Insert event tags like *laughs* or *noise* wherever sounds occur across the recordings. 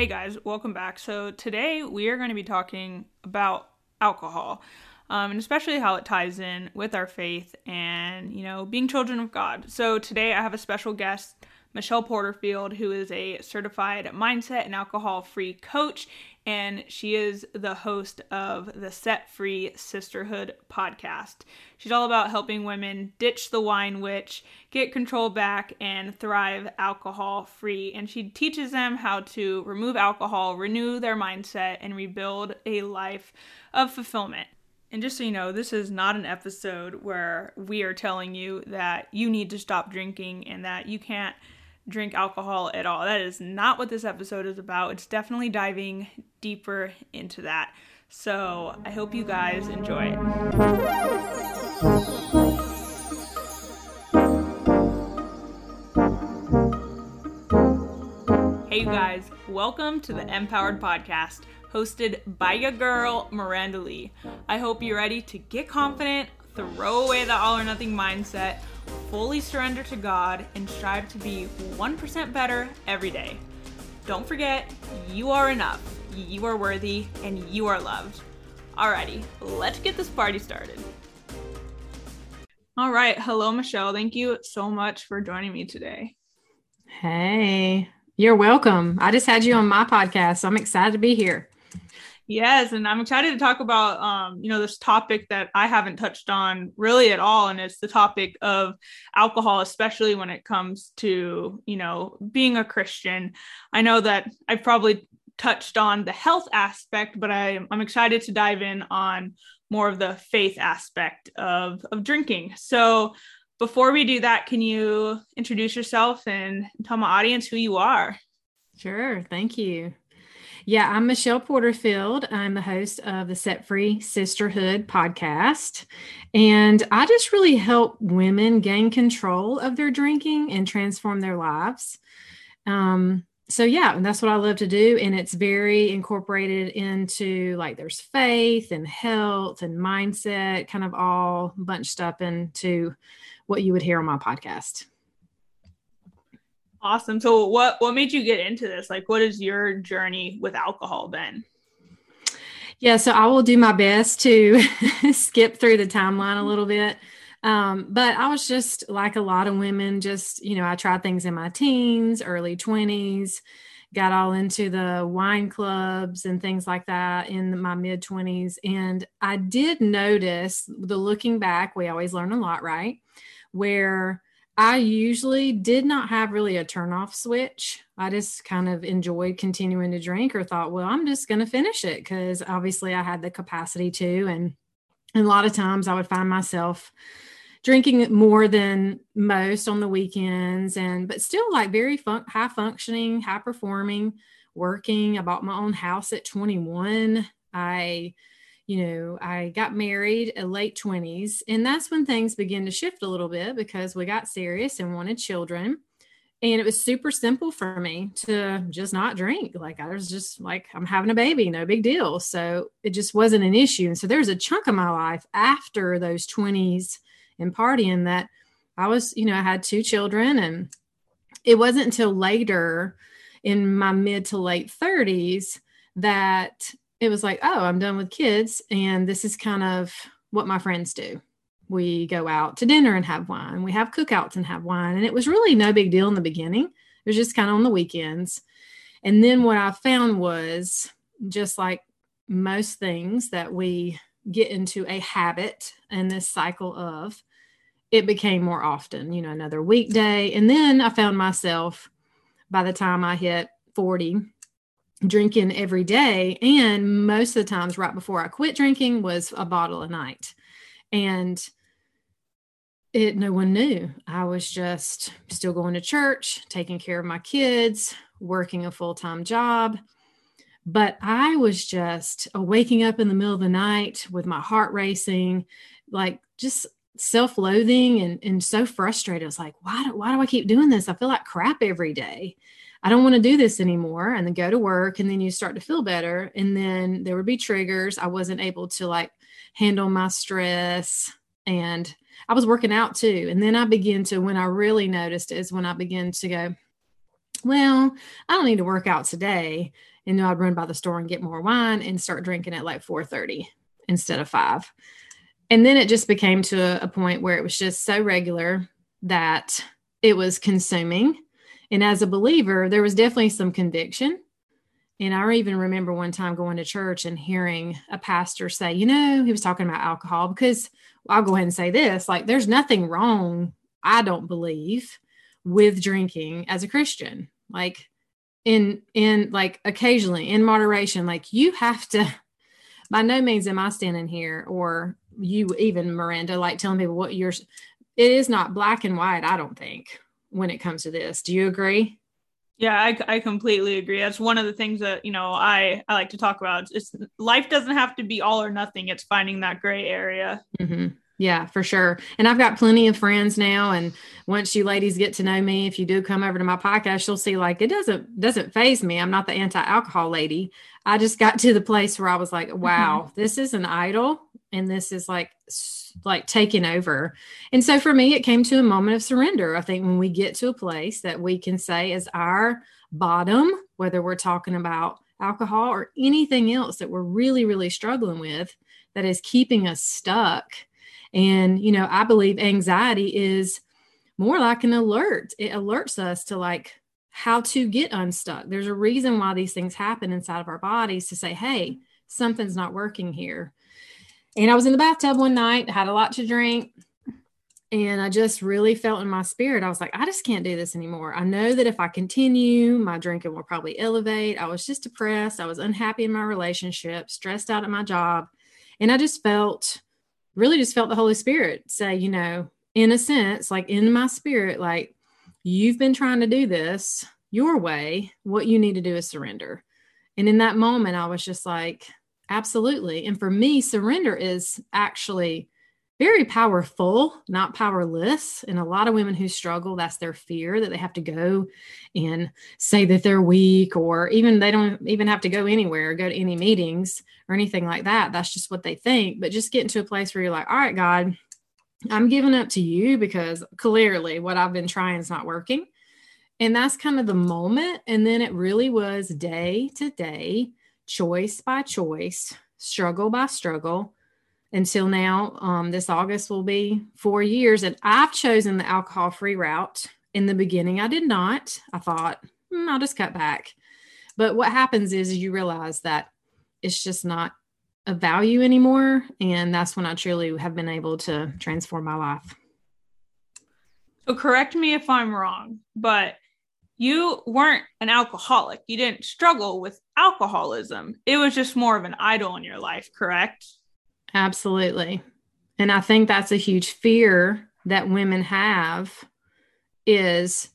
Hey guys, welcome back. So today we are going to be talking about alcohol, um, and especially how it ties in with our faith and you know being children of God. So today I have a special guest, Michelle Porterfield, who is a certified mindset and alcohol-free coach, and she is the host of the Set Free Sisterhood podcast. She's all about helping women ditch the wine witch, get control back, and thrive alcohol free. And she teaches them how to remove alcohol, renew their mindset, and rebuild a life of fulfillment. And just so you know, this is not an episode where we are telling you that you need to stop drinking and that you can't drink alcohol at all. That is not what this episode is about. It's definitely diving deeper into that. So I hope you guys enjoy it. Hey, you guys, welcome to the Empowered Podcast, hosted by your girl, Miranda Lee. I hope you're ready to get confident, throw away the all or nothing mindset fully surrender to God, and strive to be 1% better every day. Don't forget, you are enough, you are worthy, and you are loved. Alrighty, let's get this party started. All right, hello, Michelle. Thank you so much for joining me today. Hey, you're welcome. I just had you on my podcast, so I'm excited to be here. Yes, and I'm excited to talk about um, you know this topic that I haven't touched on really at all, and it's the topic of alcohol, especially when it comes to you know being a Christian. I know that I've probably touched on the health aspect, but I, I'm excited to dive in on more of the faith aspect of of drinking. So before we do that, can you introduce yourself and tell my audience who you are? Sure, thank you. Yeah, I'm Michelle Porterfield. I'm the host of the Set Free Sisterhood podcast. And I just really help women gain control of their drinking and transform their lives. Um, so yeah, that's what I love to do. And it's very incorporated into like there's faith and health and mindset, kind of all bunched up into what you would hear on my podcast. Awesome. So what what made you get into this? Like what is your journey with alcohol been? Yeah, so I will do my best to *laughs* skip through the timeline a little bit. Um, but I was just like a lot of women, just, you know, I tried things in my teens, early 20s, got all into the wine clubs and things like that in my mid 20s. And I did notice the looking back, we always learn a lot, right? Where I usually did not have really a turn off switch. I just kind of enjoyed continuing to drink or thought, well, I'm just going to finish it because obviously I had the capacity to. And, and a lot of times I would find myself drinking more than most on the weekends and but still like very fun- high functioning high performing working i bought my own house at 21 i you know, I got married in late 20s, and that's when things began to shift a little bit because we got serious and wanted children. And it was super simple for me to just not drink. Like I was just like, I'm having a baby, no big deal. So it just wasn't an issue. And so there's a chunk of my life after those 20s and partying that I was, you know, I had two children and it wasn't until later in my mid to late 30s that it was like, oh, I'm done with kids. And this is kind of what my friends do. We go out to dinner and have wine. We have cookouts and have wine. And it was really no big deal in the beginning. It was just kind of on the weekends. And then what I found was just like most things that we get into a habit and this cycle of, it became more often, you know, another weekday. And then I found myself by the time I hit 40, drinking every day and most of the times right before i quit drinking was a bottle a night and it no one knew i was just still going to church taking care of my kids working a full-time job but i was just uh, waking up in the middle of the night with my heart racing like just self-loathing and, and so frustrated. I was like, why do, why do I keep doing this? I feel like crap every day. I don't want to do this anymore. And then go to work and then you start to feel better. And then there would be triggers. I wasn't able to like handle my stress and I was working out too. And then I began to, when I really noticed is when I began to go, well, I don't need to work out today. And then I'd run by the store and get more wine and start drinking at like 4:30 instead of five. And then it just became to a point where it was just so regular that it was consuming. And as a believer, there was definitely some conviction. And I even remember one time going to church and hearing a pastor say, you know, he was talking about alcohol because I'll go ahead and say this like, there's nothing wrong, I don't believe, with drinking as a Christian. Like, in in like occasionally in moderation like you have to *laughs* by no means am i standing here or you even miranda like telling people what you're it is not black and white i don't think when it comes to this do you agree yeah i, I completely agree that's one of the things that you know i i like to talk about it's life doesn't have to be all or nothing it's finding that gray area mm-hmm. Yeah, for sure. And I've got plenty of friends now. And once you ladies get to know me, if you do come over to my podcast, you'll see like it doesn't doesn't faze me. I'm not the anti-alcohol lady. I just got to the place where I was like, mm-hmm. wow, this is an idol and this is like like taking over. And so for me, it came to a moment of surrender. I think when we get to a place that we can say is our bottom, whether we're talking about alcohol or anything else that we're really, really struggling with that is keeping us stuck and, you know, I believe anxiety is more like an alert. It alerts us to like how to get unstuck. There's a reason why these things happen inside of our bodies to say, hey, something's not working here. And I was in the bathtub one night, had a lot to drink, and I just really felt in my spirit. I was like, I just can't do this anymore. I know that if I continue, my drinking will probably elevate. I was just depressed. I was unhappy in my relationship, stressed out at my job. And I just felt really just felt the Holy Spirit say, you know, in a sense, like in my spirit, like you've been trying to do this your way. What you need to do is surrender. And in that moment, I was just like, absolutely. And for me, surrender is actually very powerful, not powerless. And a lot of women who struggle, that's their fear that they have to go and say that they're weak, or even they don't even have to go anywhere, go to any meetings or anything like that. That's just what they think. But just getting to a place where you're like, all right, God, I'm giving up to you because clearly what I've been trying is not working. And that's kind of the moment. And then it really was day to day, choice by choice, struggle by struggle until now. Um, this August will be four years, and I've chosen the alcohol free route. In the beginning, I did not. I thought, mm, I'll just cut back. But what happens is you realize that it's just not a value anymore. And that's when I truly have been able to transform my life. So, correct me if I'm wrong, but you weren't an alcoholic. You didn't struggle with alcoholism. It was just more of an idol in your life, correct? Absolutely. And I think that's a huge fear that women have is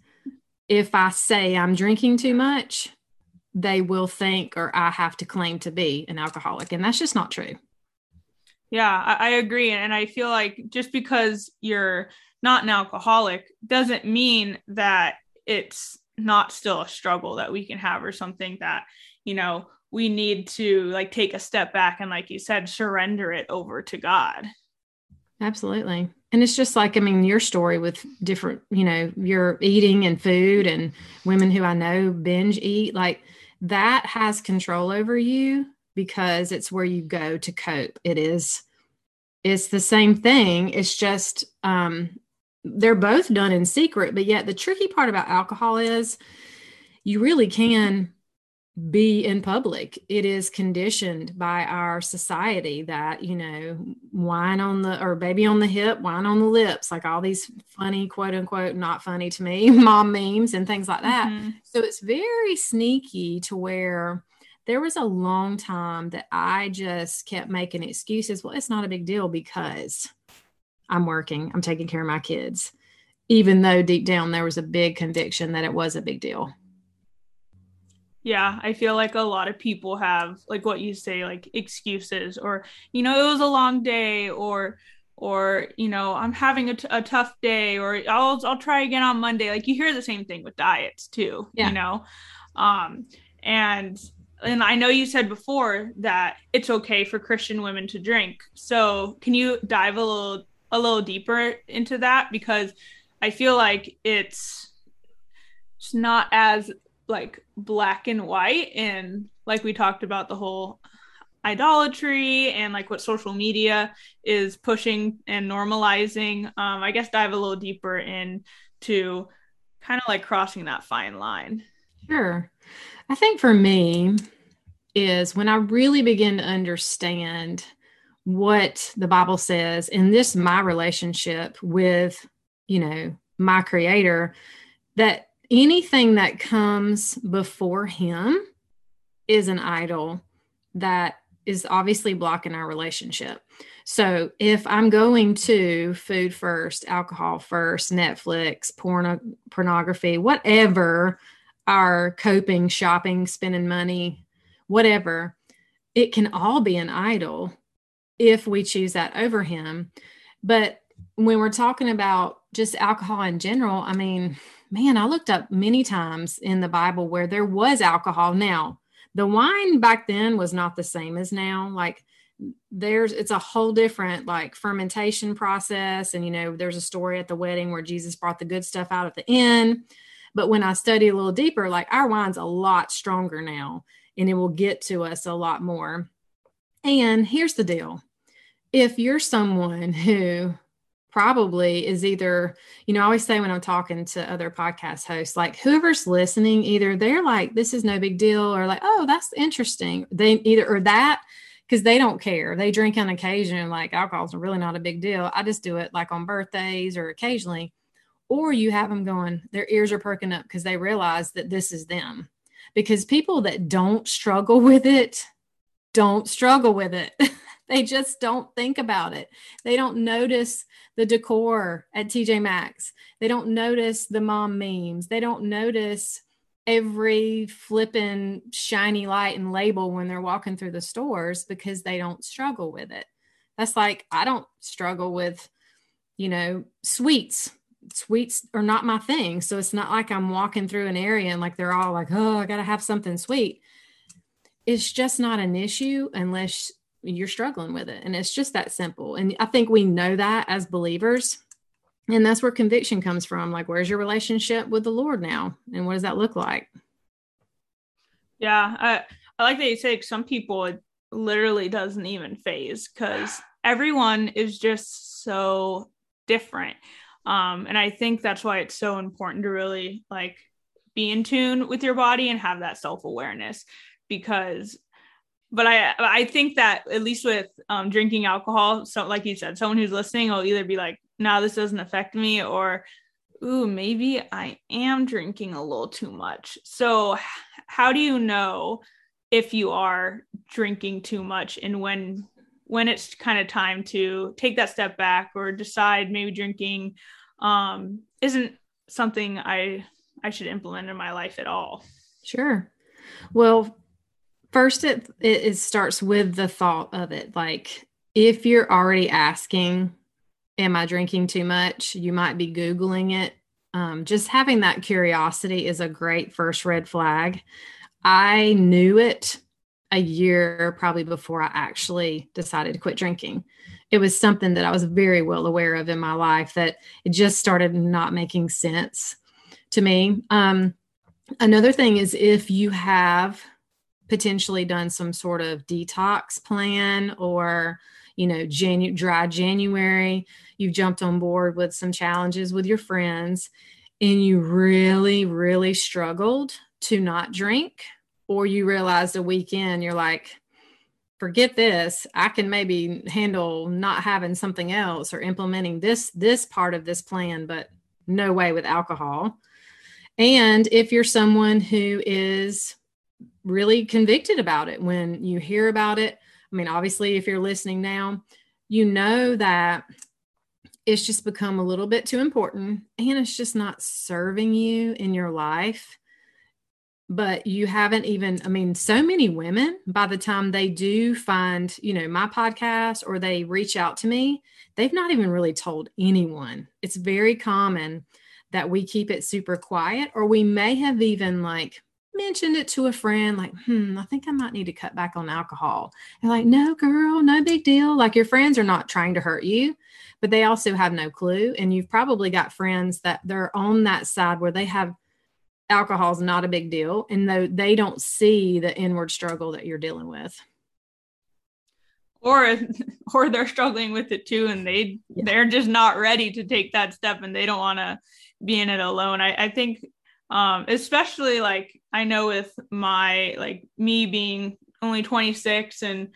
if I say I'm drinking too much, they will think or I have to claim to be an alcoholic. And that's just not true. Yeah, I, I agree. And I feel like just because you're not an alcoholic doesn't mean that it's not still a struggle that we can have or something that, you know, we need to like take a step back and like you said surrender it over to god. Absolutely. And it's just like i mean your story with different you know your eating and food and women who i know binge eat like that has control over you because it's where you go to cope. It is it's the same thing. It's just um they're both done in secret but yet the tricky part about alcohol is you really can be in public. It is conditioned by our society that, you know, wine on the or baby on the hip, wine on the lips, like all these funny, quote unquote, not funny to me, *laughs* mom memes and things like that. Mm-hmm. So it's very sneaky to where there was a long time that I just kept making excuses. Well, it's not a big deal because I'm working, I'm taking care of my kids, even though deep down there was a big conviction that it was a big deal. Yeah, I feel like a lot of people have like what you say like excuses or you know it was a long day or or you know I'm having a, t- a tough day or I'll I'll try again on Monday. Like you hear the same thing with diets too, yeah. you know. Um and and I know you said before that it's okay for Christian women to drink. So, can you dive a little a little deeper into that because I feel like it's it's not as like black and white and like we talked about the whole idolatry and like what social media is pushing and normalizing. Um i guess dive a little deeper into kind of like crossing that fine line. Sure. I think for me is when i really begin to understand what the bible says in this my relationship with you know my creator that anything that comes before him is an idol that is obviously blocking our relationship. So if I'm going to food first, alcohol first, Netflix, porno, pornography, whatever our coping, shopping, spending money, whatever, it can all be an idol if we choose that over him. But when we're talking about just alcohol in general, I mean, man, I looked up many times in the Bible where there was alcohol. Now, the wine back then was not the same as now. Like, there's it's a whole different like fermentation process and you know there's a story at the wedding where jesus brought the good stuff out at the end but when i study a little deeper like our wine's a lot stronger now and it will get to us a lot more and here's the deal if you're someone *laughs* who probably is either, you know, I always say when I'm talking to other podcast hosts, like whoever's listening, either they're like, this is no big deal, or like, oh, that's interesting. They either, or that, because they don't care. They drink on occasion, like alcohol's really not a big deal. I just do it like on birthdays or occasionally. Or you have them going, their ears are perking up because they realize that this is them. Because people that don't struggle with it don't struggle with it. *laughs* *laughs* they just don't think about it. They don't notice the decor at TJ Maxx. They don't notice the mom memes. They don't notice every flipping shiny light and label when they're walking through the stores because they don't struggle with it. That's like I don't struggle with, you know, sweets. Sweets are not my thing. So it's not like I'm walking through an area and like they're all like, oh, I got to have something sweet. It's just not an issue unless you're struggling with it. And it's just that simple. And I think we know that as believers. And that's where conviction comes from. Like, where's your relationship with the Lord now? And what does that look like? Yeah. I, I like that you say some people it literally doesn't even faze because everyone is just so different. Um, and I think that's why it's so important to really like be in tune with your body and have that self awareness because but I I think that at least with um, drinking alcohol, so like you said, someone who's listening will either be like, "No, this doesn't affect me," or "Ooh, maybe I am drinking a little too much." So, how do you know if you are drinking too much and when when it's kind of time to take that step back or decide maybe drinking um, isn't something I I should implement in my life at all? Sure. Well, first it, it starts with the thought of it like if you're already asking am i drinking too much? you might be googling it. Um, just having that curiosity is a great first red flag. I knew it a year probably before i actually decided to quit drinking. It was something that i was very well aware of in my life that it just started not making sense to me. Um, another thing is if you have potentially done some sort of detox plan or you know Janu- dry january you've jumped on board with some challenges with your friends and you really really struggled to not drink or you realized a weekend you're like forget this. I can maybe handle not having something else or implementing this this part of this plan but no way with alcohol. And if you're someone who is really convicted about it when you hear about it. I mean, obviously, if you're listening now, you know that it's just become a little bit too important and it's just not serving you in your life. But you haven't even, I mean, so many women, by the time they do find, you know, my podcast or they reach out to me, they've not even really told anyone. It's very common that we keep it super quiet, or we may have even like mentioned it to a friend, like, hmm, I think I might need to cut back on alcohol. And like, no, girl, no big deal. Like your friends are not trying to hurt you, but they also have no clue. And you've probably got friends that they're on that side where they have alcohol is not a big deal and though they don't see the inward struggle that you're dealing with or *laughs* or they're struggling with it too and they yeah. they're just not ready to take that step and they don't want to be in it alone i i think um especially like i know with my like me being only 26 and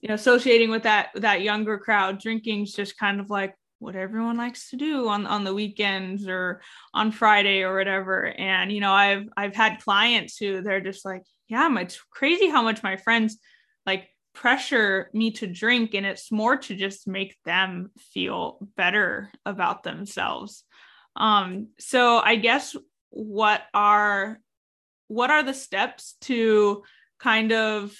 you know associating with that that younger crowd drinking's just kind of like what everyone likes to do on on the weekends or on Friday or whatever. And you know I've I've had clients who they're just like yeah it's crazy how much my friends like pressure me to drink and it's more to just make them feel better about themselves. Um so i guess what are what are the steps to kind of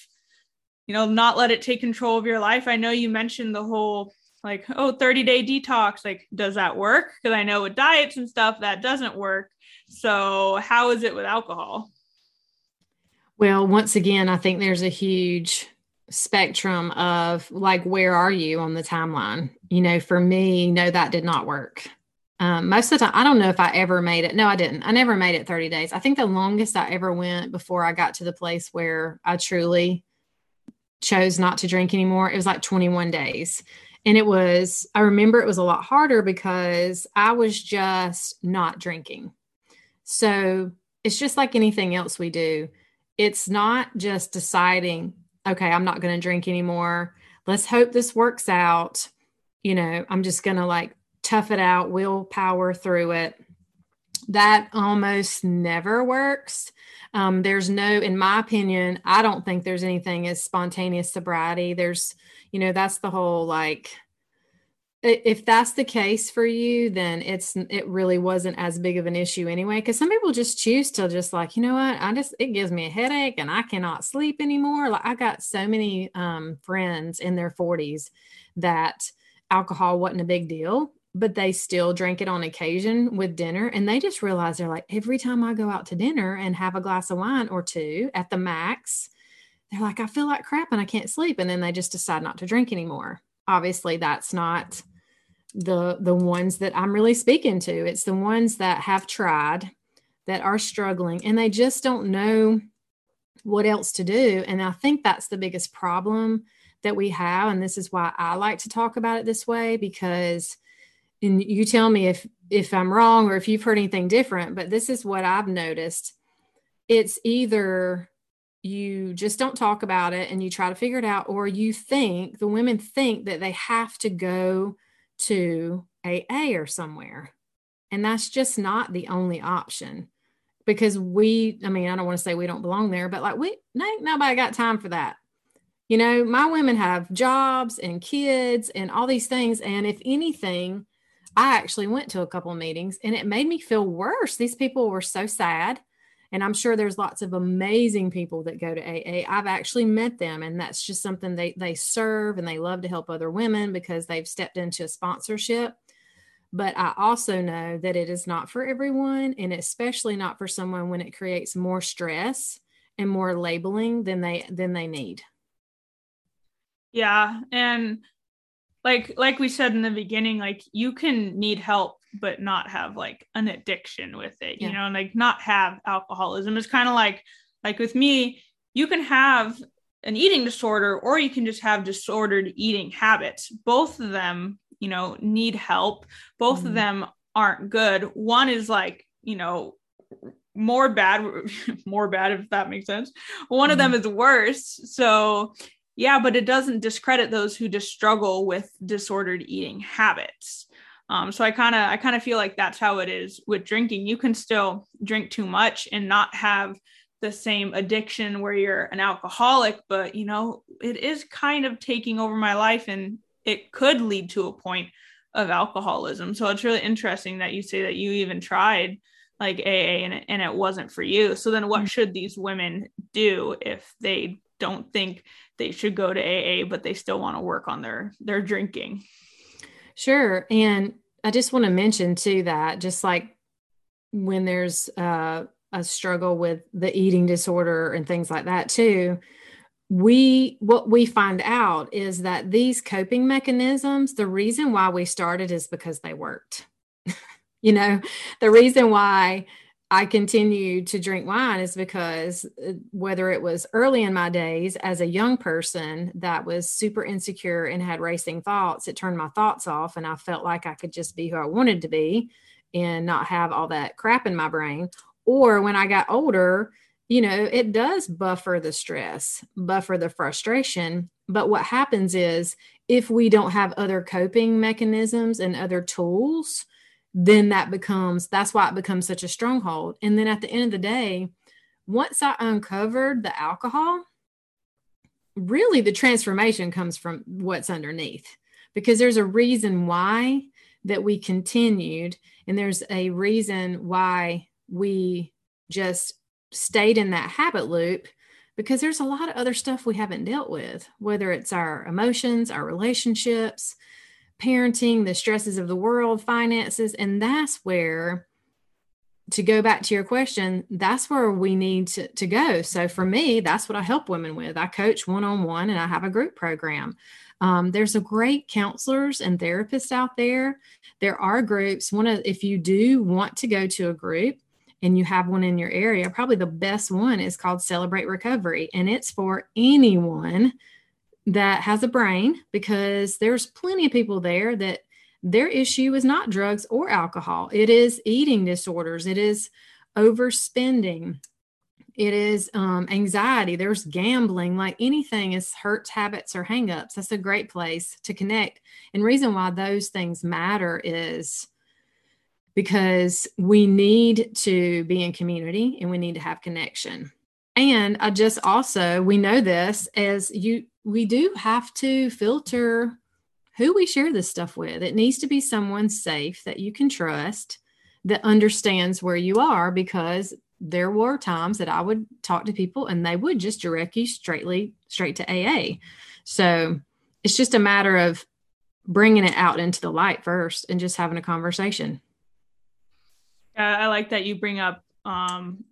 you know not let it take control of your life? I know you mentioned the whole like oh 30 day detox. Like does that work? Because i know with diets and stuff that doesn't work. So how is it with alcohol? Well once again i think there's a huge spectrum of like where are you on the timeline? You know for me no that did not work um, most of the time i don't know if i ever made it. No i didn't. I never made it 30 days. I think the longest i ever went before i got to the place where i truly chose not to drink anymore it was like 21 days. And it was i remember it was a lot harder because i was just not drinking. So it's just like anything else we do. It's not just deciding okay i'm not going to drink anymore. Let's hope this works out. You know i'm just going to like tough it out willpower through it. That almost never works. Um, there's no in my opinion i don't think there's anything as spontaneous sobriety. There's you know that's the whole like if that's the case for you then it's it really wasn't as big of an issue anyway because some people just choose to just like you know what? I just it gives me a headache and i cannot sleep anymore. Like i got so many um, friends in their 40s that alcohol wasn't a big deal but they still drink it on occasion with dinner and they just realize they're like every time i go out to dinner and have a glass of wine or two at the max they're like i feel like crap and i can't sleep and then they just decide not to drink anymore obviously that's not the the ones that I'm really speaking to. It's the ones that have tried that are struggling and they just don't know what else to do and I think that's the biggest problem that we have and this is why I like to talk about it this way because and you tell me if if I'm wrong or if you've heard anything different but this is what I've noticed it's either you just don't talk about it and you try to figure it out, or you think the women think that they have to go to AA or somewhere. And that's just not the only option because we, I mean, I don't want to say we don't belong there, but like we, ain't nobody got time for that. You know, my women have jobs and kids and all these things. And if anything, I actually went to a couple meetings and it made me feel worse. These people were so sad and I'm sure there's lots of amazing people that go to AA. I've actually met them, and that's just something they they serve and they love to help other women because they've stepped into a sponsorship. But I also know that it is not for everyone, and especially not for someone when it creates more stress and more labeling than they than they need. Yeah, and like like we said in the beginning, like you can need help but not have like an addiction with it yeah. you know like not have alcoholism it's kind of like like with me you can have an eating disorder or you can just have disordered eating habits both of them you know need help both mm-hmm. of them aren't good one is like you know more bad *laughs* more bad if that makes sense one mm-hmm. of them mm-hmm. is worse so yeah but it doesn't discredit those who just struggle with disordered eating habits um, so I kind of I kind of feel like that's how it is with drinking. You can still drink too much and not have the same addiction where you're an alcoholic, but you know, it is kind of taking over my life and it could lead to a point of alcoholism. So it's really interesting that you say that you even tried like AA and it, and it wasn't for you. So then what mm-hmm. should these women do if they don't think they should go to AA but they still want to work on their their drinking? Sure. And I just want to mention too that just like when there's uh, a struggle with the eating disorder and things like that too, we what we find out is that these coping mechanisms, the reason why we started is because they worked. *laughs* you know, the reason why I continued to drink wine is because uh, whether it was early in my days as a young person that was super insecure and had racing thoughts, it turned my thoughts off and I felt like I could just be who I wanted to be and not have all that crap in my brain. Or when I got older, you know, it does buffer the stress, buffer the frustration. But what happens is if we don't have other coping mechanisms and other tools, then that becomes that's why it becomes such a stronghold. And then at the end of the day, once I uncovered the alcohol, really the transformation comes from what's underneath because there's a reason why that we continued and there's a reason why we just stayed in that habit loop because there's a lot of other stuff we haven't dealt with whether it's our emotions our relationships parenting, the stresses of the world, finances. And that's where, to go back to your question, that's where we need to, to go. So for me, that's what I help women with. I coach one on one and I have a group program. Um, there's a great counselors and therapists out there. There are groups. One of if you do want to go to a group, and you have one in your area, probably the best one is called Celebrate Recovery. And it's for anyone that has a brain because there's plenty of people there that their issue is not drugs or alcohol. It is eating disorders. It is overspending. It is um, anxiety. There's gambling. Like anything is hurts, habits, or hangups. That's a great place to connect. And reason why those things matter is because we need to be in community and we need to have connection. And I just also, we know this as you, we do have to filter who we share this stuff with. It needs to be someone safe that you can trust that understands where you are because there were times that I would talk to people and they would just direct you straightly straight to AA. So it's just a matter of bringing it out into the light first and just having a conversation. I like that you bring up um,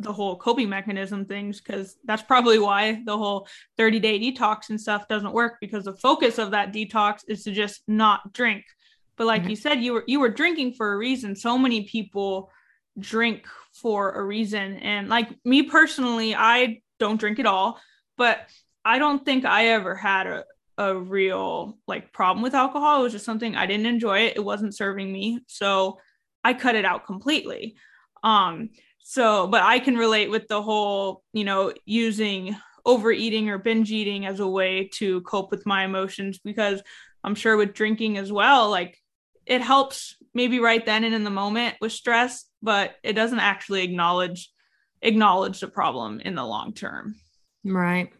the whole coping mechanism things because that's probably why the whole 30 day detox and stuff doesn't work because the focus of that detox is to just not drink. But like mm-hmm. you said you were you were drinking for a reason. So many people drink for a reason. And like me personally i don't drink at all but i don't think i ever had a, a real like problem with alcohol. It was just something i didn't enjoy. It it wasn't serving me. So i cut it out completely. Um so, but I can relate with the whole, you know, using overeating or binge eating as a way to cope with my emotions because I'm sure with drinking as well, like it helps maybe right then and in the moment with stress, but it doesn't actually acknowledge acknowledge the problem in the long term. Right.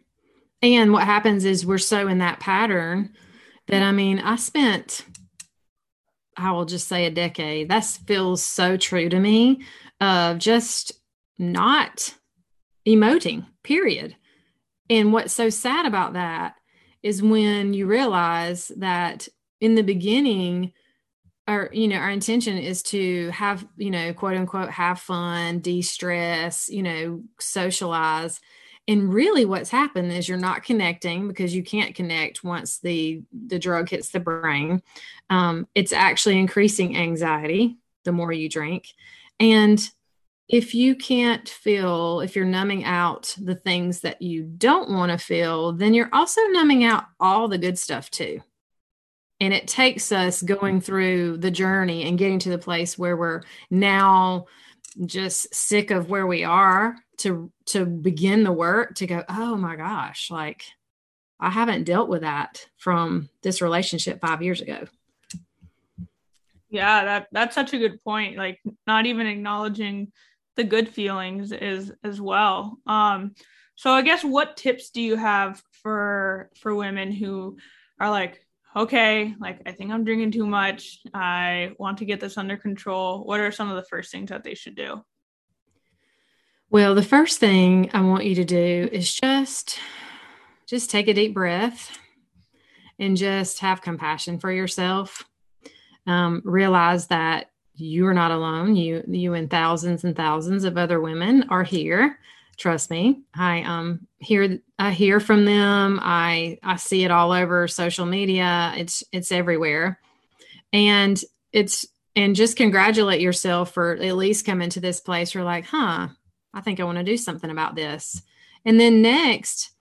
And what happens is we're so in that pattern that I mean, I spent I will just say a decade. That feels so true to me of just not emoting, period. And what's so sad about that is when you realize that in the beginning, our you know our intention is to have you know quote unquote have fun de-stress you know socialize. And really what's happened is you're not connecting because you can't connect once the the drug hits the brain. Um, it's actually increasing anxiety the more you drink and if you can't feel, if you're numbing out the things that you don't want to feel, then you're also numbing out all the good stuff too. And it takes us going through the journey and getting to the place where we're now just sick of where we are to to begin the work to go, oh my gosh, like I haven't dealt with that from this relationship 5 years ago. Yeah, that that's such a good point. Like not even acknowledging the good feelings is as well. Um, so I guess what tips do you have for for women who are like, okay, like I think I'm drinking too much. I want to get this under control. What are some of the first things that they should do? Well, the first thing I want you to do is just just take a deep breath and just have compassion for yourself. Um, realize that you are not alone. You you and thousands and thousands of other women are here. Trust me. I um hear I hear from them. I I see it all over social media. It's it's everywhere. And it's and just congratulate yourself for at least coming to this place. You're like, huh, I think I want to do something about this. And then next,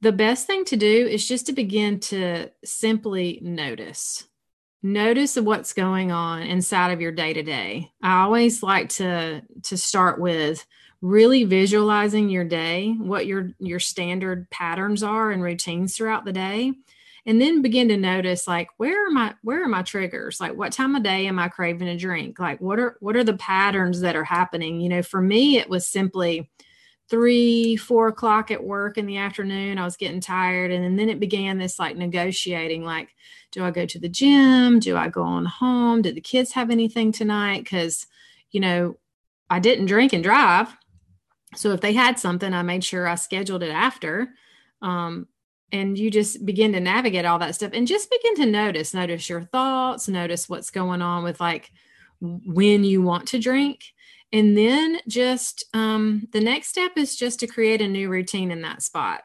the best thing to do is just to begin to simply notice. Notice of what's going on inside of your day to day. I always like to to start with really visualizing your day, what your your standard patterns are and routines throughout the day and then begin to notice like where are my where are my triggers? Like what time of day am i craving a drink? Like what are what are the patterns that are happening? You know for me it was simply three four o'clock at work in the afternoon i was getting tired and then it began this like negotiating like do i go to the gym? Do i go on home? Did the kids have anything tonight? Because you know i didn't drink and drive. So if they had something i made sure i scheduled it after um, and you just begin to navigate all that stuff and just begin to notice notice your thoughts notice what's going on with like when you want to drink and then just um, the next step is just to create a new routine in that spot.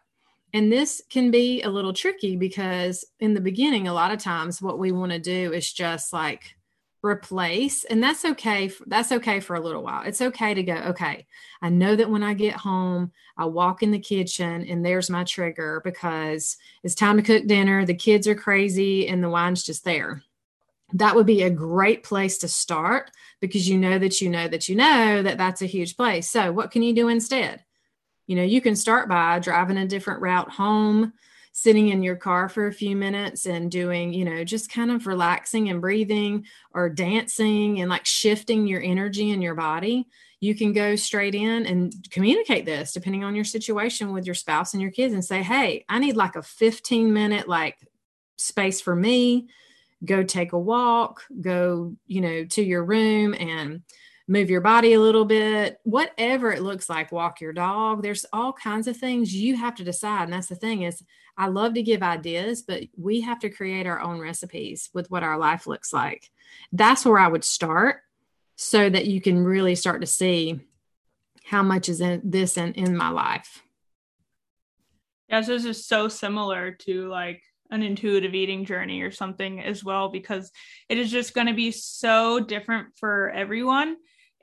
And this can be a little tricky because in the beginning a lot of times what we want to do is just like replace and that's okay that's okay for a little while. It's okay to go okay i know that when i get home i walk in the kitchen and there's my trigger because it's time to cook dinner the kids are crazy and the wine's just there that would be a great place to start because you know that you know that you know that that's a huge place. So what can you do instead? You know you can start by driving a different route home sitting in your car for a few minutes and doing, you know, just kind of relaxing and breathing or dancing and like shifting your energy in your body, you can go straight in and communicate this depending on your situation with your spouse and your kids and say, Hey, I need like a 15 minute like space for me. Go take a walk, go, you know, to your room and move your body a little bit, whatever it looks like, walk your dog. There's all kinds of things you have to decide. And that's the thing is I love to give ideas, but we have to create our own recipes with what our life looks like. That's where I would start so that you can really start to see how much is in this in, in my life. Yeah, so this is so similar to like an intuitive eating journey or something as well because it is just going to be so different for everyone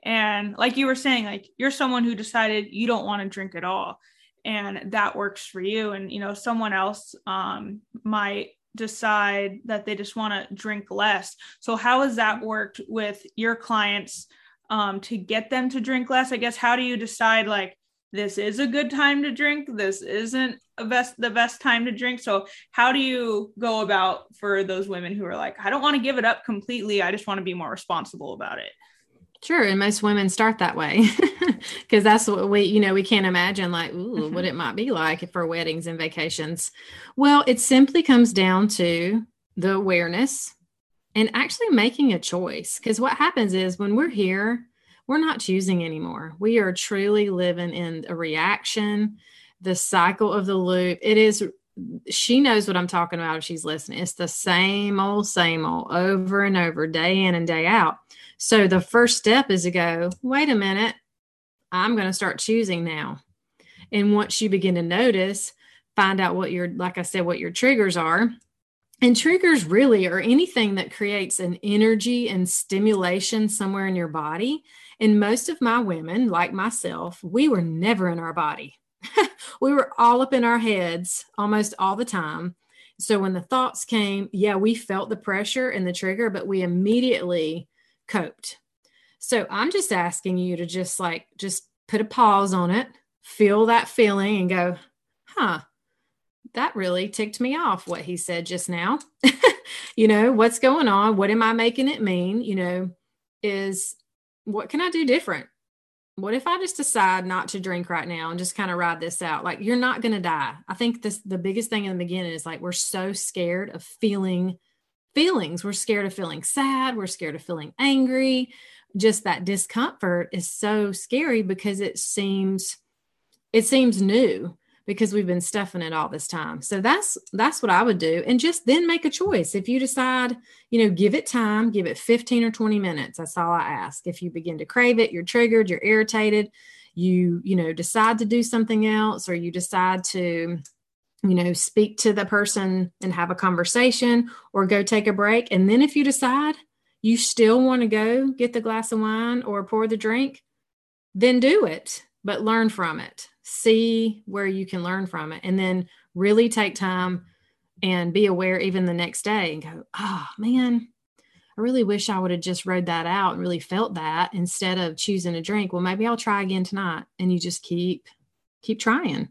and like you were saying, like you're someone who decided you don't want to drink at all. And that works for you. And, you know, someone else um, might decide that they just want to drink less. So, how has that worked with your clients um, to get them to drink less? I guess, how do you decide, like, this is a good time to drink this isn't best the best time to drink so how do you go about for those women who are like i don't want to give it up completely i just want to be more responsible about it Sure. And most women start that way *laughs* because that's what we, you know, we can't imagine like, ooh, mm-hmm. what it might be like for weddings and vacations. Well, it simply comes down to the awareness and actually making a choice. Because what happens is when we're here, we're not choosing anymore. We are truly living in a reaction, the cycle of the loop. It is, she knows what I'm talking about if she's listening. It's the same old, same old over and over, day in and day out. So the first step is to go, wait a minute, I'm going to start choosing now. And once you begin to notice, find out what your, like I said, what your triggers are. And triggers really are anything that creates an energy and stimulation somewhere in your body. And most of my women, like myself, we were never in our body. *laughs* we were all up in our heads almost all the time. So when the thoughts came, yeah, we felt the pressure and the trigger, but we immediately coped. So I'm just asking you to just like, just put a pause on it, feel that feeling and go, huh, that really ticked me off what he said just now. *laughs* you know, what's going on? What am I making it mean? You know, is what can I do different? What if I just decide not to drink right now and just kind of ride this out? Like you're not going to die. I think this the biggest thing in the beginning is like we're so scared of feeling feelings. We're scared of feeling sad. We're scared of feeling angry. Just that discomfort is so scary because it seems it seems new because we've been stuffing it all this time. So that's that's what I would do and just then make a choice. If you decide, you know, give it time, give it 15 or 20 minutes. That's all I ask. If you begin to crave it, you're triggered, you're irritated, you, you know, decide to do something else or you decide to you know, speak to the person and have a conversation or go take a break. And then if you decide, you still want to go get the glass of wine or pour the drink, then do it, but learn from it. See where you can learn from it. And then really take time and be aware even the next day and go, oh man, I really wish I would have just rode that out and really felt that instead of choosing a drink. Well, maybe I'll try again tonight. And you just keep keep trying.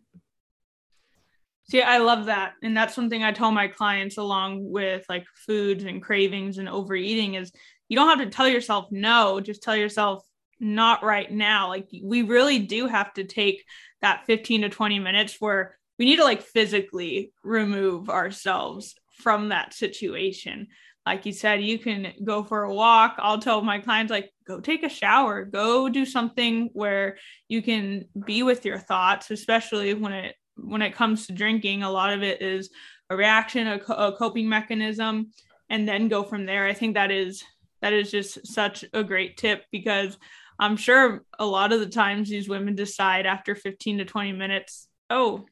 See, I love that. And that's something I tell my clients along with like foods and cravings and overeating is you don't have to tell yourself no, just tell yourself not right now. Like we really do have to take that 15 to 20 minutes where we need to like physically remove ourselves from that situation. Like you said, you can go for a walk. I'll tell my clients, like, go take a shower, go do something where you can be with your thoughts, especially when it when it comes to drinking. A lot of it is a reaction, a, a coping mechanism, and then go from there. I think that is that is just such a great tip because I'm sure a lot of the times these women decide after 15 to 20 minutes, oh,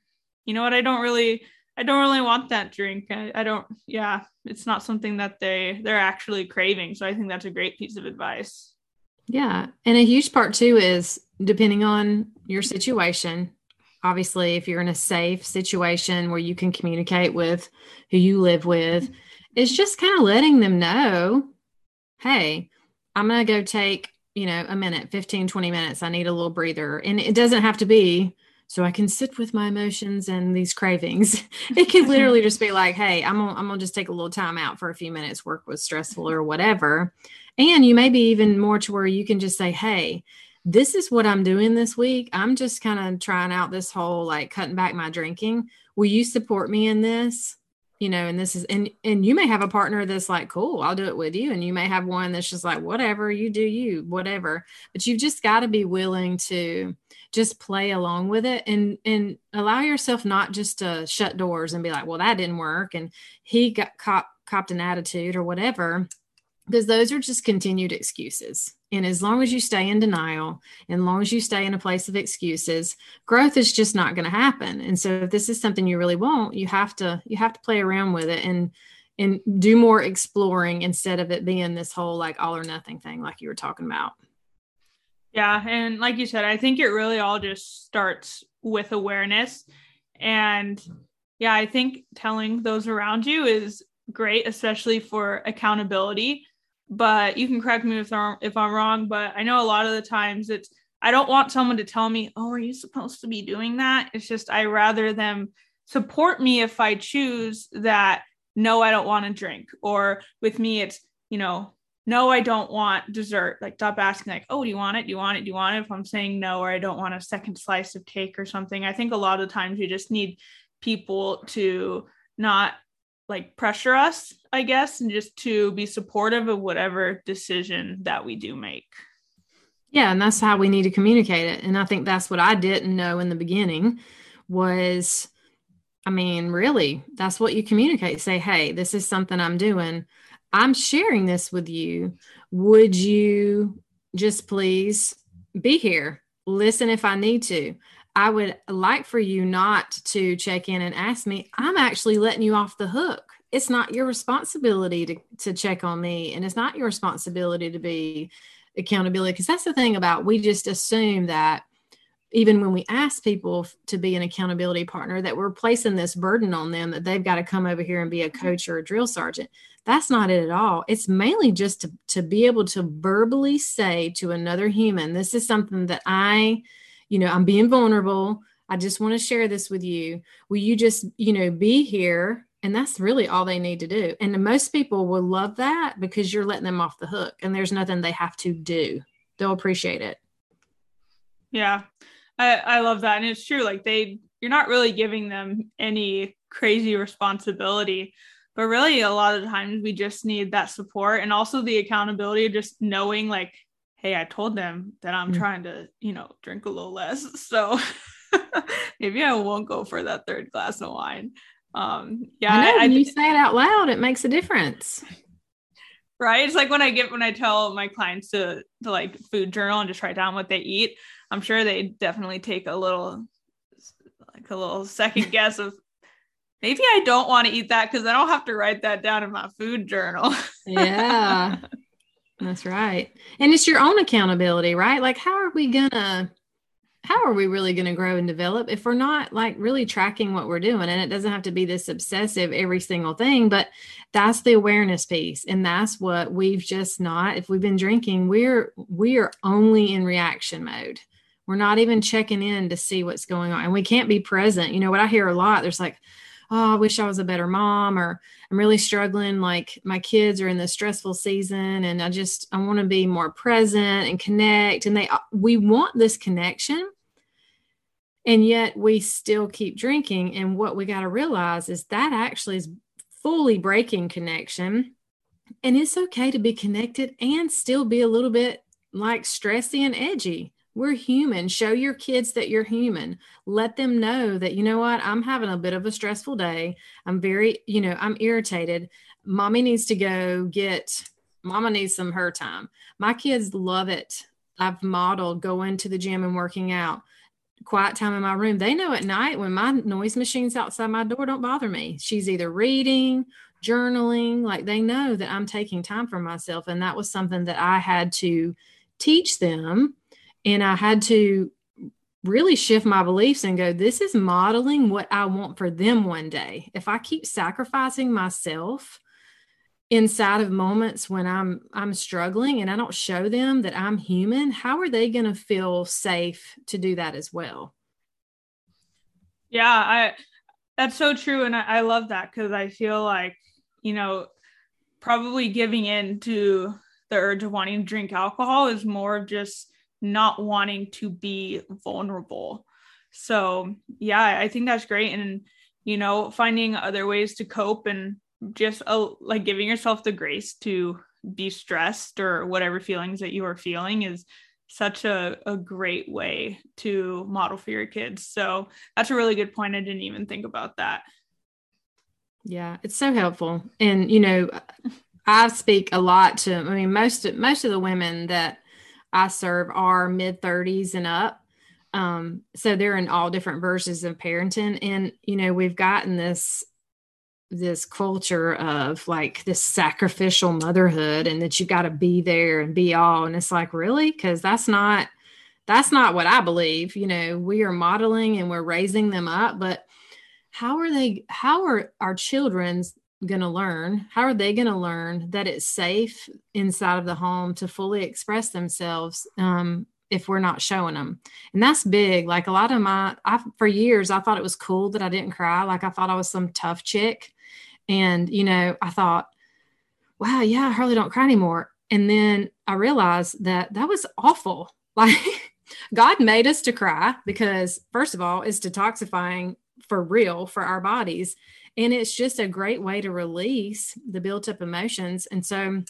you know what? I don't really, I don't really want that drink. I, I don't, yeah, it's not something that they, they're actually craving. So I think that's a great piece of advice. Yeah. And a huge part too is depending on your situation. Obviously, if you're in a safe situation where you can communicate with who you live with, it's just kind of letting them know, hey, I'm going to go take, you know, a minute, 15, 20 minutes. I need a little breather. And it doesn't have to be so I can sit with my emotions and these cravings. *laughs* it could literally just be like, hey, I'm gonna, I'm gonna just take a little time out for a few minutes. Work was stressful or whatever. And you may be even more to where you can just say, hey, this is what I'm doing this week. I'm just kind of trying out this whole like cutting back my drinking. Will you support me in this? You know and this is and and you may have a partner that's like cool i'll do it with you and you may have one that's just like whatever you do you whatever but you've just got to be willing to just play along with it and and allow yourself not just to shut doors and be like well that didn't work and he got cop, copped an attitude or whatever because those are just continued excuses. And as long as you stay in denial, and long as you stay in a place of excuses, growth is just not going to happen. And so if this is something you really want, you have to you have to play around with it and and do more exploring instead of it being this whole like all or nothing thing like you were talking about. Yeah, and like you said, I think it really all just starts with awareness and yeah, I think telling those around you is great especially for accountability but you can correct me if I'm, if I'm wrong but i know a lot of the times it's i don't want someone to tell me oh are you supposed to be doing that? It's just i rather them support me if i choose that no i don't want to drink or with me it's you know no i don't want dessert like stop asking like oh do you want it? Do you want it? Do you want it? If i'm saying no or i don't want a second slice of cake or something i think a lot of times you just need people to not like pressure us, I guess, and just to be supportive of whatever decision that we do make. Yeah, and that's how we need to communicate it. And I think that's what I didn't know in the beginning was I mean, really, that's what you communicate. Say, "Hey, this is something I'm doing. I'm sharing this with you. Would you just please be here? Listen if I need to. I would like for you not to check in and ask me. I'm actually letting you off the hook. It's not your responsibility to, to check on me, and it's not your responsibility to be accountability. Because that's the thing about we just assume that even when we ask people to be an accountability partner, that we're placing this burden on them that they've got to come over here and be a mm-hmm. coach or a drill sergeant. That's not it at all. It's mainly just to, to be able to verbally say to another human, this is something that I you know, I'm being vulnerable. I just want to share this with you. Will you just, you know, be here? And that's really all they need to do. And most people will love that because you're letting them off the hook and there's nothing they have to do. They'll appreciate it. Yeah. I, I love that. And it's true. Like they, you're not really giving them any crazy responsibility, but really a lot of times we just need that support and also the accountability of just knowing like, hey, I told them that I'm mm trying to, you know, drink a little less. *laughs* So *laughs* maybe I won't go for that third glass of wine. Um, yeah, I know, I, when I, you say it out loud, it makes a difference. Right. It's like when I get when I tell my clients to to like food journal and just write down what they eat. I'm sure they definitely take a little like a little second *laughs* guess of maybe I don't want to eat that because I don't have to write that down in my food journal. yeah. That's right. And it's your own accountability, right? Like, how are we going to how are we really going to grow and develop if we're not like really tracking what we're doing? And it doesn't have to be this obsessive every single thing but that's the awareness piece. And that's what we've just not if we've been drinking we're we're only in reaction mode. We're not even checking in to see what's going on. And we can't be present. You know what? I hear a lot. There's like oh i wish i was a better mom or i'm really struggling like my kids are in this stressful season and i just i want to be more present and connect and they uh, we want this connection and yet we still keep drinking. And what we got to realize is that actually is fully breaking connection. And it's okay to be connected and still be a little bit like stressy and edgy. We're human. Show your kids that you're human. Let them know that, you know what, I'm having a bit of a stressful day. I'm very, you know, I'm irritated. Mommy needs to go get, mama needs some her time. My kids love it. I've modeled going to the gym and working out quiet time in my room. They know at night when my noise machines outside my door don't bother me. She's either reading, journaling, like they know that I'm taking time for myself. And that was something that I had to teach them. And I had to really shift my beliefs and go, this is modeling what I want for them one day. If I keep sacrificing myself, inside of moments when I'm I'm struggling and I don't show them that I'm human, how are they going to feel safe to do that as well? Yeah, I that's so true and I, I love that cuz I feel like, you know, probably giving in to the urge of wanting to drink alcohol is more of just not wanting to be vulnerable. So, yeah, I think that's great and you know, finding other ways to cope and just a, like giving yourself the grace to be stressed or whatever feelings that you are feeling is such a, a great way to model for your kids. So that's a really good point. I didn't even think about that. Yeah, it's so helpful. And you know, I speak a lot to I mean most most of the women that I serve are mid 30s and up. Um, so they're in all different versions of parenting. And you know, we've gotten this this culture of like this sacrificial motherhood and that you got to be there and be all and it's like really because that's not that's not what i believe you know we are modeling and we're raising them up but how are they how are our children's going to learn how are they going to learn that it's safe inside of the home to fully express themselves um, if we're not showing them and that's big like a lot of my i for years i thought it was cool that i didn't cry like i thought i was some tough chick and, you know, I thought, wow, yeah, I hardly don't cry anymore. And then I realized that that was awful. *laughs* Like, God made us to cry because, first of all, it's detoxifying for real for our bodies. And it's just a great way to release the built up emotions. And so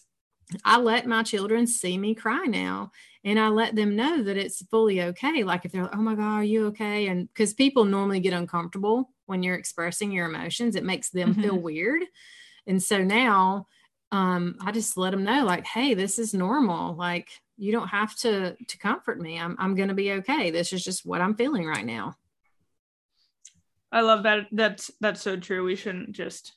I let my children see me cry now and I let them know that it's fully okay. Like if they're like, oh my God, are you okay? And because people normally get uncomfortable when you're expressing your emotions it makes them mm-hmm. feel weird and so now um, i just let them know like hey this is normal like you don't have to to comfort me i'm, I'm gonna be okay this is just what i'm feeling right now i love that that's that's so true we shouldn't just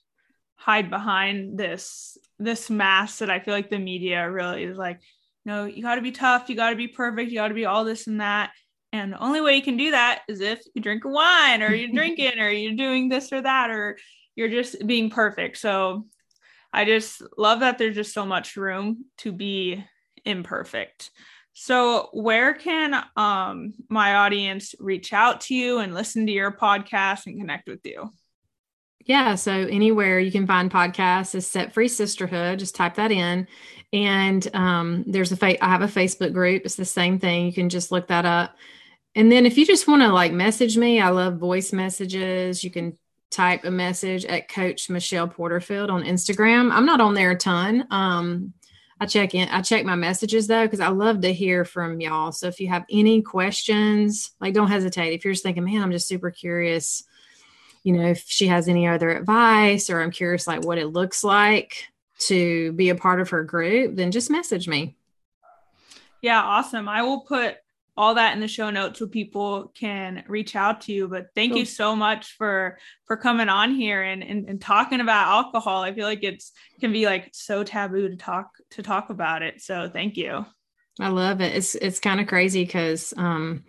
hide behind this this mask that i feel like the media really is like no you got to be tough you got to be perfect you got to be all this and that and the only way you can do that is if you drink wine or you're drinking or you're doing this or that or you're just being perfect. So I just love that there's just so much room to be imperfect. So where can um my audience reach out to you and listen to your podcast and connect with you? Yeah, so anywhere you can find podcasts is Set Free Sisterhood. Just type that in, and um, there's a fa- I have a Facebook group. It's the same thing. You can just look that up. And then if you just want to like message me, I love voice messages. You can type a message at Coach Michelle Porterfield on Instagram. I'm not on there a ton. Um, I check in, I check my messages though, because I love to hear from y'all. So if you have any questions, like don't hesitate. If you're just thinking, man, I'm just super curious, you know, if she has any other advice or I'm curious like what it looks like to be a part of her group, then just message me. Yeah, awesome. I will put all that in the show notes so people can reach out to you. But thank cool. you so much for for coming on here and, and and talking about alcohol. I feel like it's can be like so taboo to talk to talk about it. So thank you. I love it. It's it's kind of crazy because um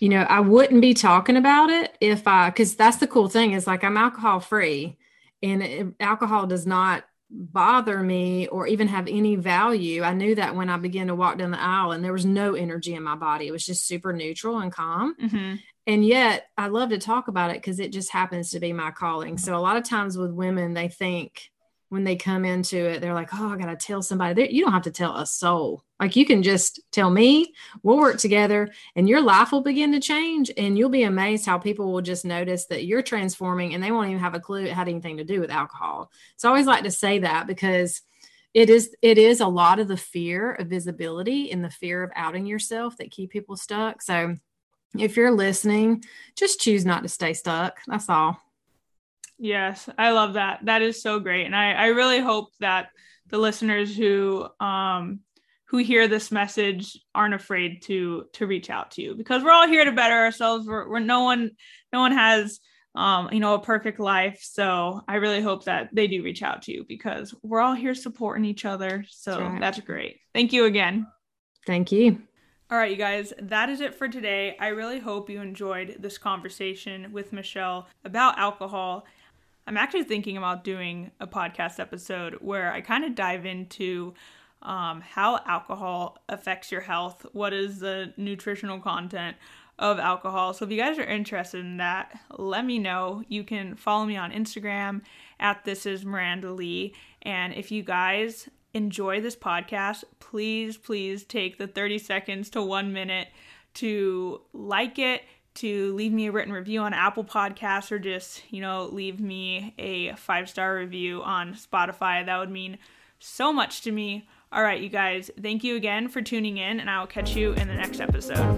you know, I wouldn't be talking about it if I cuz that's the cool thing is like I'm alcohol free and it, alcohol does not bother me or even have any value. I knew that when I began to walk down the aisle and there was no energy in my body. It was just super neutral and calm. Mm-hmm. And yet I love to talk about it because it just happens to be my calling. So a lot of times with women, they think when they come into it, they're like, oh, I got to tell somebody. You don't have to tell a soul. Like you can just tell me, we'll work together, and your life will begin to change. And you'll be amazed how people will just notice that you're transforming and they won't even have a clue it had anything to do with alcohol. So I always like to say that because it is it is a lot of the fear of visibility and the fear of outing yourself that keep people stuck. So if you're listening, just choose not to stay stuck. That's all. Yes, I love that. That is so great. And I, I really hope that the listeners who um who hear this message aren't afraid to to reach out to you because we're all here to better ourselves. We're, we're no one no one has um you know a perfect life. So I really hope that they do reach out to you because we're all here supporting each other. So that's, right. that's great. Thank you again. Thank you. All right, you guys, that is it for today. I really hope you enjoyed this conversation with Michelle about alcohol I'm actually thinking about doing a podcast episode where I kind of dive into um, how alcohol affects your health, what is the nutritional content of alcohol. So if you guys are interested in that, let me know. You can follow me on Instagram at this is Miranda Lee. And if you guys enjoy this podcast, please, please take the 30 seconds to one minute to like it to leave me a written review on Apple Podcasts or just, you know, leave me a five star review on Spotify. That would mean so much to me. All right, you guys, thank you again for tuning in, and I will catch you in the next episode.